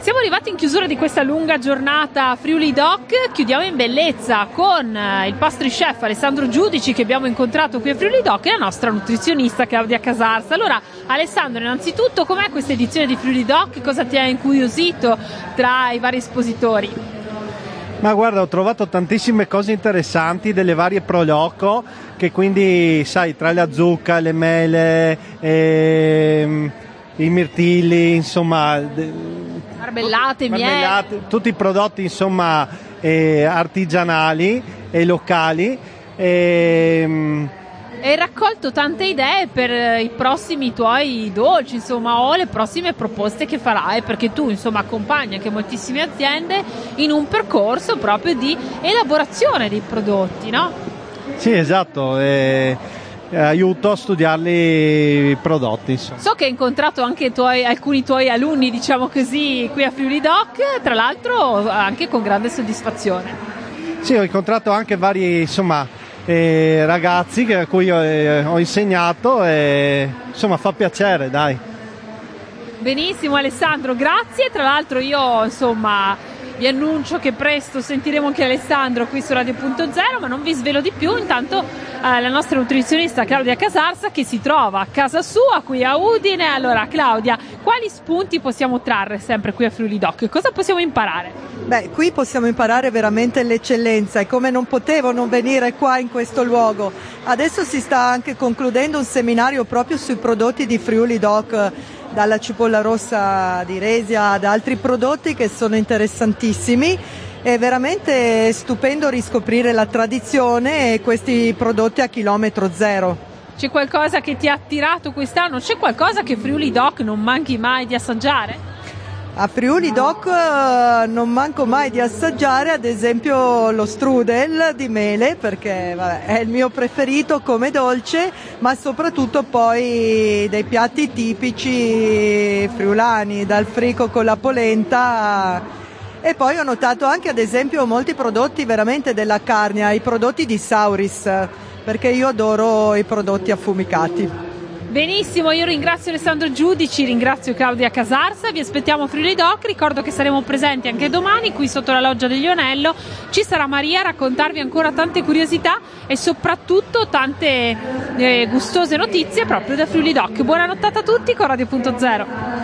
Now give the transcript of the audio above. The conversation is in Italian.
Siamo arrivati in chiusura di questa lunga giornata Friuli Doc, chiudiamo in bellezza con eh, il pastry chef Alessandro Giudici che abbiamo incontrato qui a Friuli Doc e la nostra nutrizionista Claudia Casarsa. Allora Alessandro, innanzitutto com'è questa edizione di Friuli Doc? Cosa ti ha incuriosito tra i vari espositori? Ma guarda, ho trovato tantissime cose interessanti delle varie pro loco che quindi, sai, tra le zucca, le mele, ehm, i mirtilli, insomma, marmellate, marmellate tutti i prodotti insomma eh, artigianali e locali. E, ehm, hai raccolto tante idee per i prossimi tuoi dolci, insomma, o le prossime proposte che farai, perché tu, insomma, accompagni anche moltissime aziende in un percorso proprio di elaborazione dei prodotti, no? Sì, esatto. Eh eh, aiuto a studiarli i prodotti. Insomma. So che hai incontrato anche tuoi, alcuni tuoi alunni, diciamo così, qui a Friuli Doc, tra l'altro anche con grande soddisfazione. Sì, ho incontrato anche vari insomma, eh, ragazzi a cui ho, eh, ho insegnato e insomma fa piacere, dai. Benissimo Alessandro, grazie. Tra l'altro io insomma vi annuncio che presto sentiremo anche Alessandro qui su Radio.0, ma non vi svelo di più. Intanto eh, la nostra nutrizionista Claudia Casarsa che si trova a casa sua qui a Udine. Allora Claudia, quali spunti possiamo trarre sempre qui a Friuli Doc? Cosa possiamo imparare? Beh, qui possiamo imparare veramente l'eccellenza e come non potevo non venire qua in questo luogo. Adesso si sta anche concludendo un seminario proprio sui prodotti di Friuli Doc dalla cipolla rossa di Resia ad altri prodotti che sono interessantissimi. È veramente stupendo riscoprire la tradizione e questi prodotti a chilometro zero. C'è qualcosa che ti ha attirato quest'anno? C'è qualcosa che Friuli Doc non manchi mai di assaggiare? A Friuli Doc eh, non manco mai di assaggiare ad esempio lo strudel di mele perché vabbè, è il mio preferito come dolce, ma soprattutto poi dei piatti tipici friulani, dal frico con la polenta. E poi ho notato anche ad esempio molti prodotti veramente della carne, i prodotti di Sauris, perché io adoro i prodotti affumicati. Benissimo, io ringrazio Alessandro Giudici, ringrazio Claudia Casarsa, vi aspettiamo Friuli Doc, ricordo che saremo presenti anche domani qui sotto la loggia degli Onello, ci sarà Maria a raccontarvi ancora tante curiosità e soprattutto tante eh, gustose notizie proprio da Friuli Doc. Buonanotte a tutti con Radio.0.